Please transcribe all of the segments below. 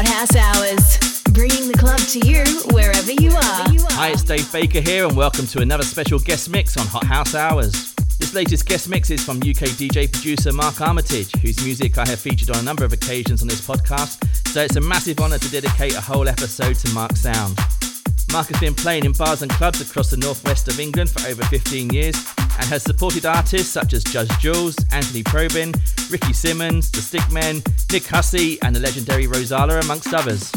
Hot House Hours, bringing the club to you wherever you are. Hi, it's Dave Baker here, and welcome to another special guest mix on Hot House Hours. This latest guest mix is from UK DJ producer Mark Armitage, whose music I have featured on a number of occasions on this podcast, so it's a massive honour to dedicate a whole episode to Mark's sound. Mark has been playing in bars and clubs across the northwest of England for over 15 years and has supported artists such as Judge Jules, Anthony Probyn, Ricky Simmons, The Stickmen, Nick Hussey, and the legendary Rosala, amongst others.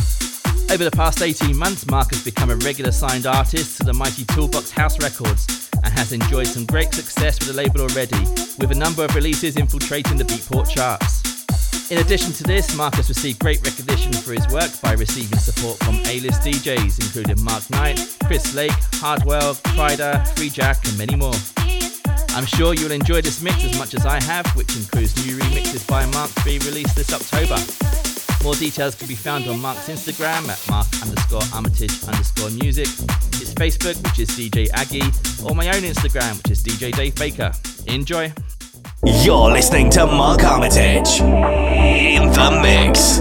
Over the past 18 months, Mark has become a regular signed artist to the mighty Toolbox House Records and has enjoyed some great success with the label already, with a number of releases infiltrating the Beatport charts. In addition to this, Mark has received great recognition for his work by receiving support from A-list DJs including Mark Knight, Chris Lake, Hardwell, Kryder, Freejak and many more. I'm sure you'll enjoy this mix as much as I have, which includes new remixes by Mark to be released this October. More details can be found on Mark's Instagram at mark underscore armitage underscore music, his Facebook, which is DJ Aggie, or my own Instagram, which is DJ Dave Baker. Enjoy! You're listening to Mark Armitage in the mix.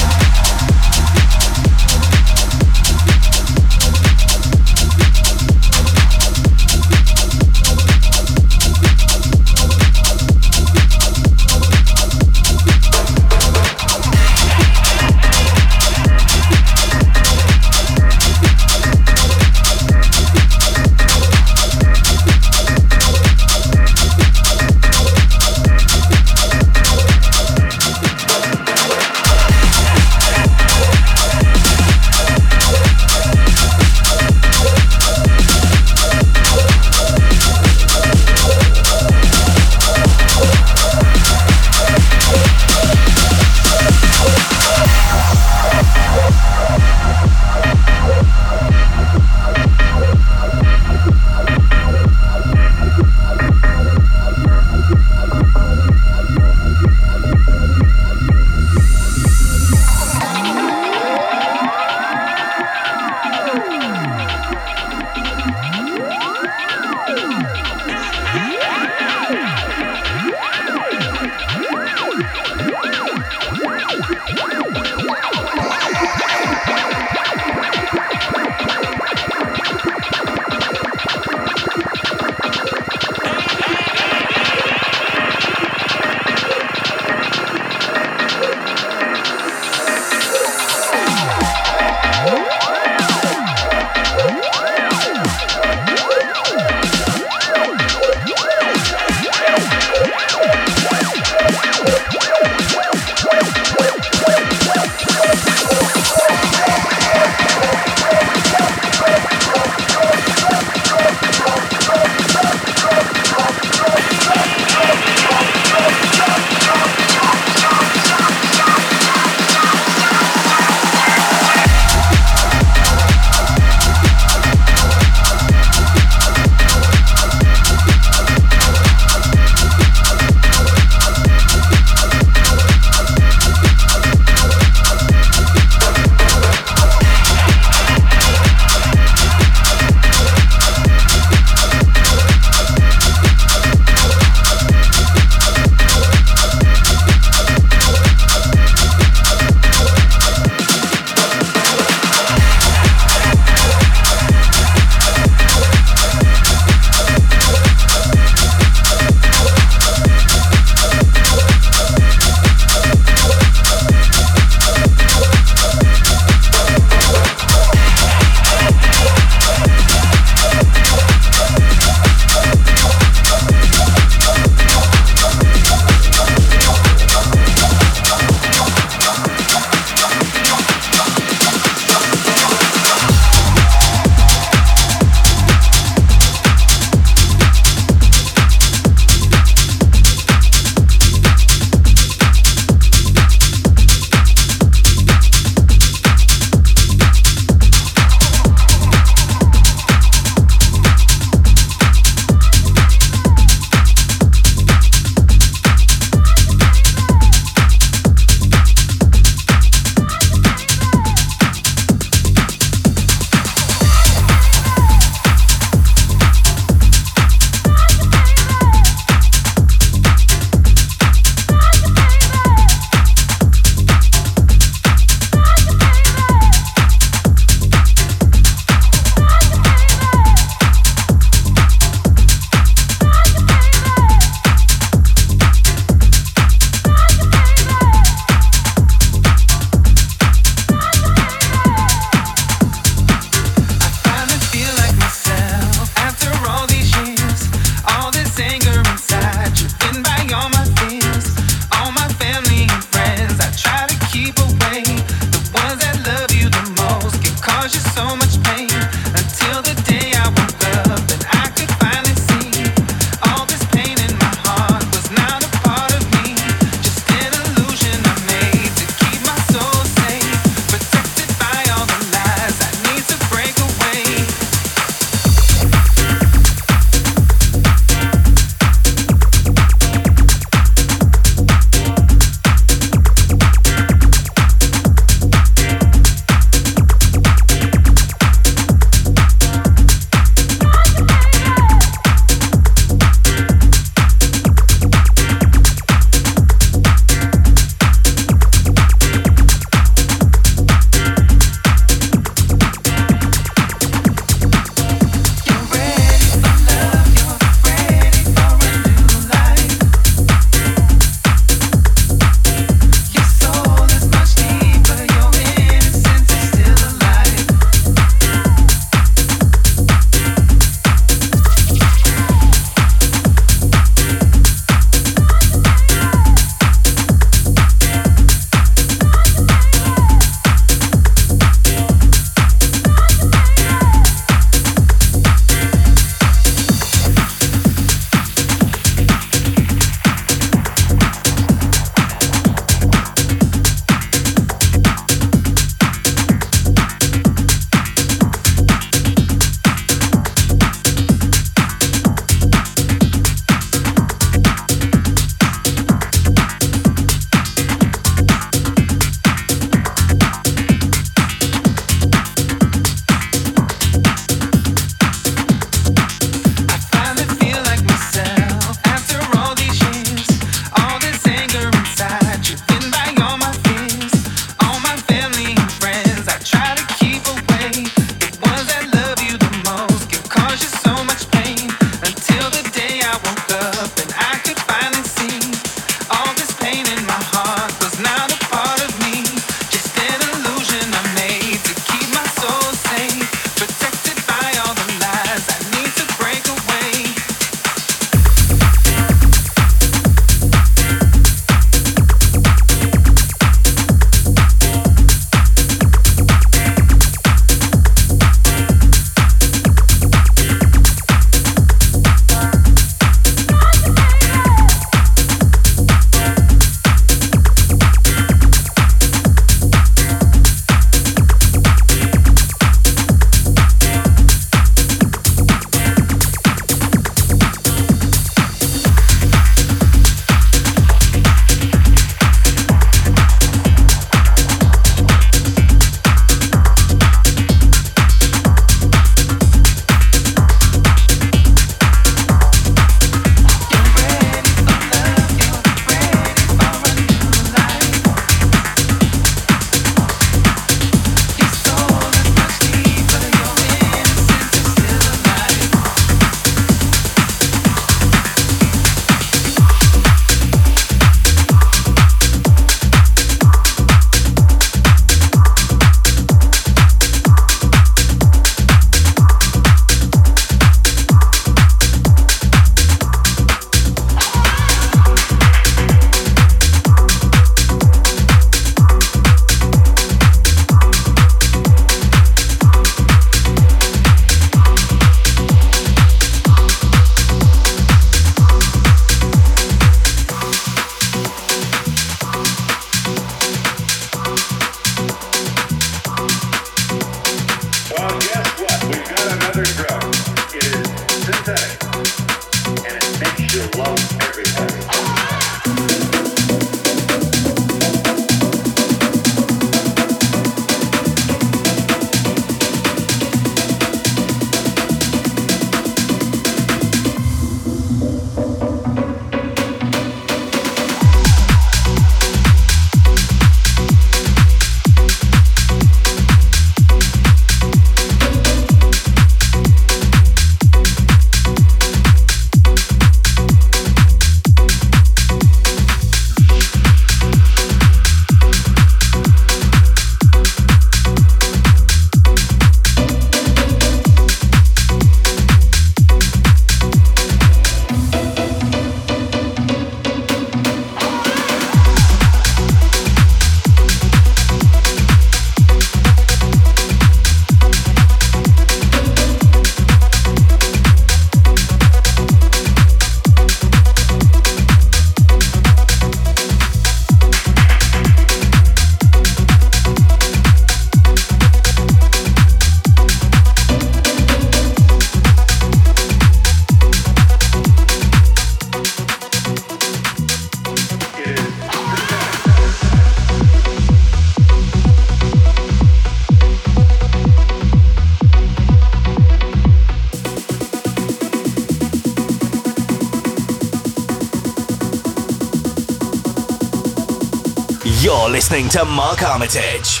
Listening to Mark Armitage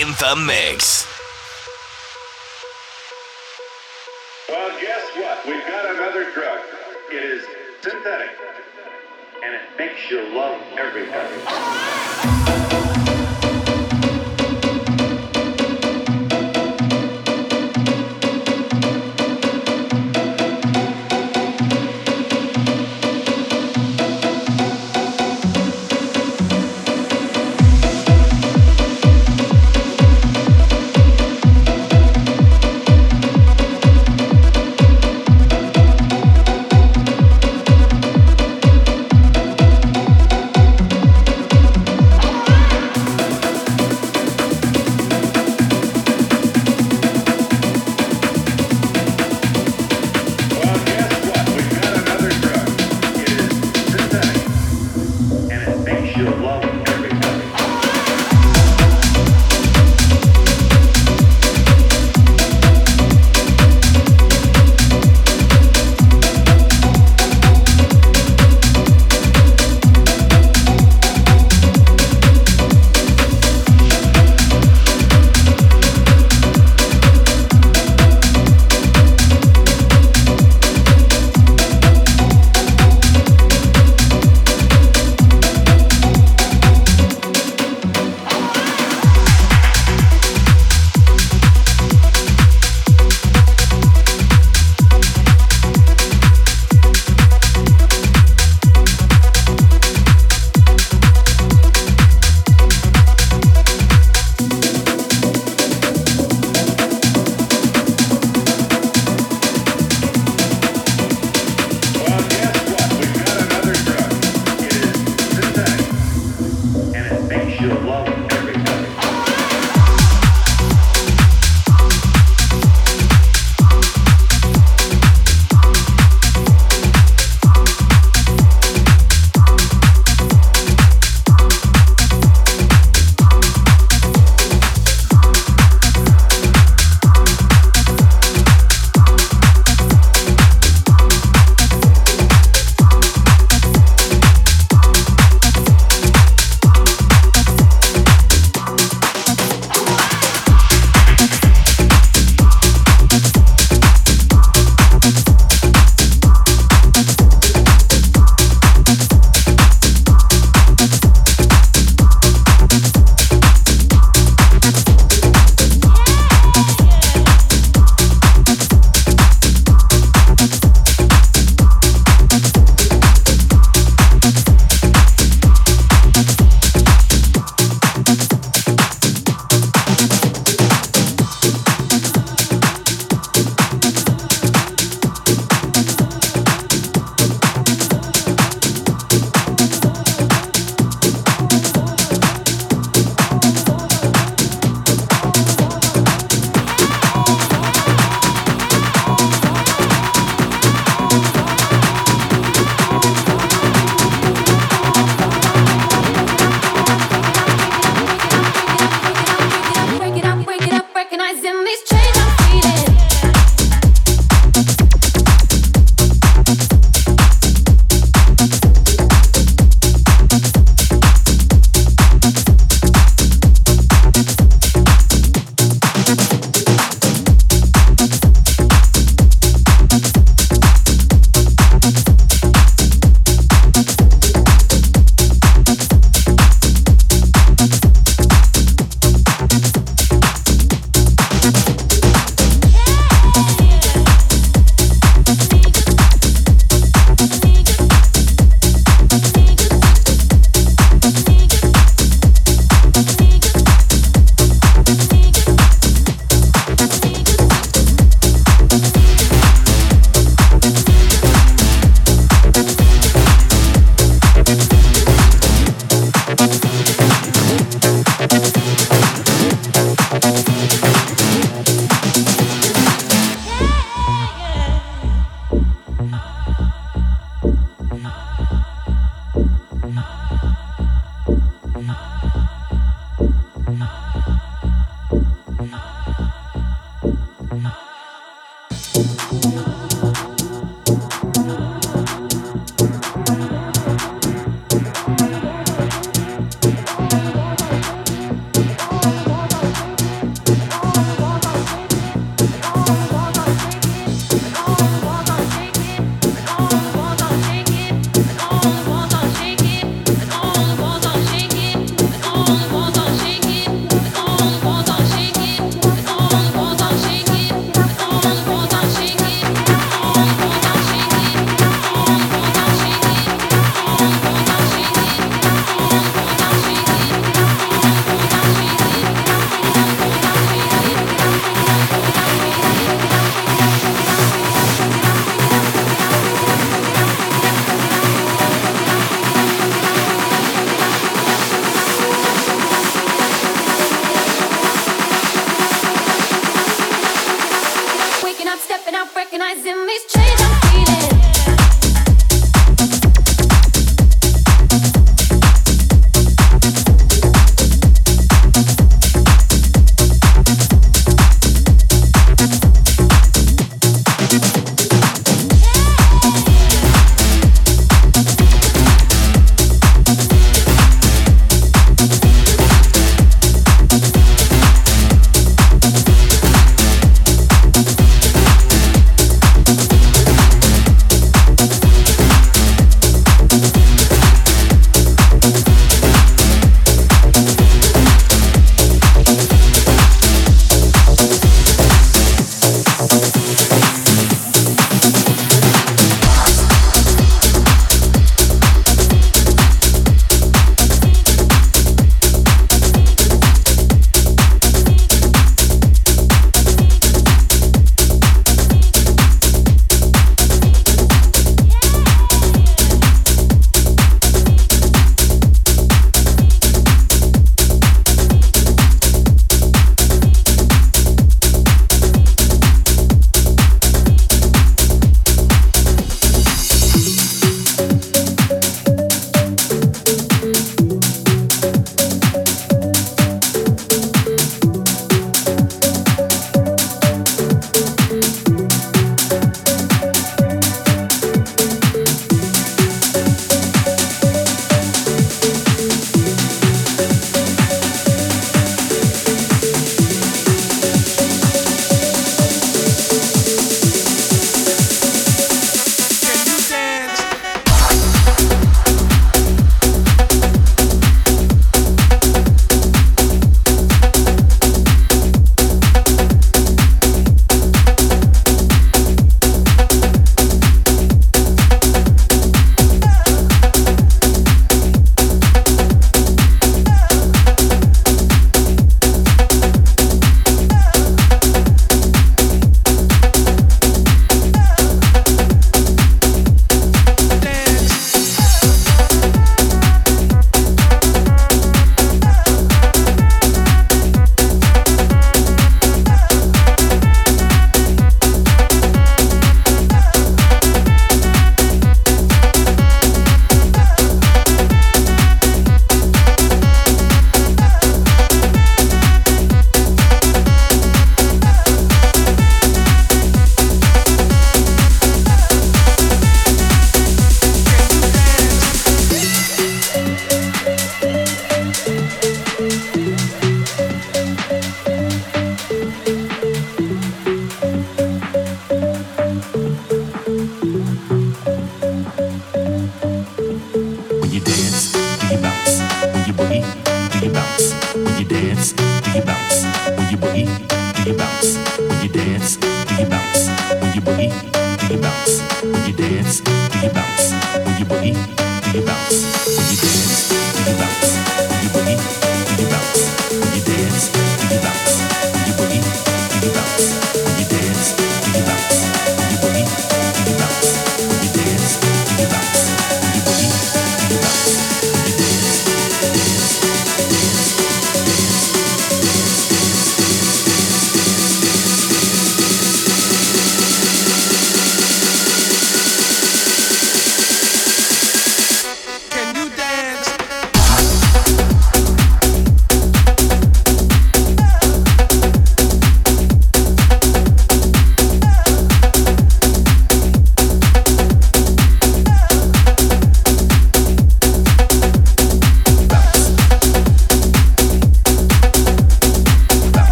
in the mix.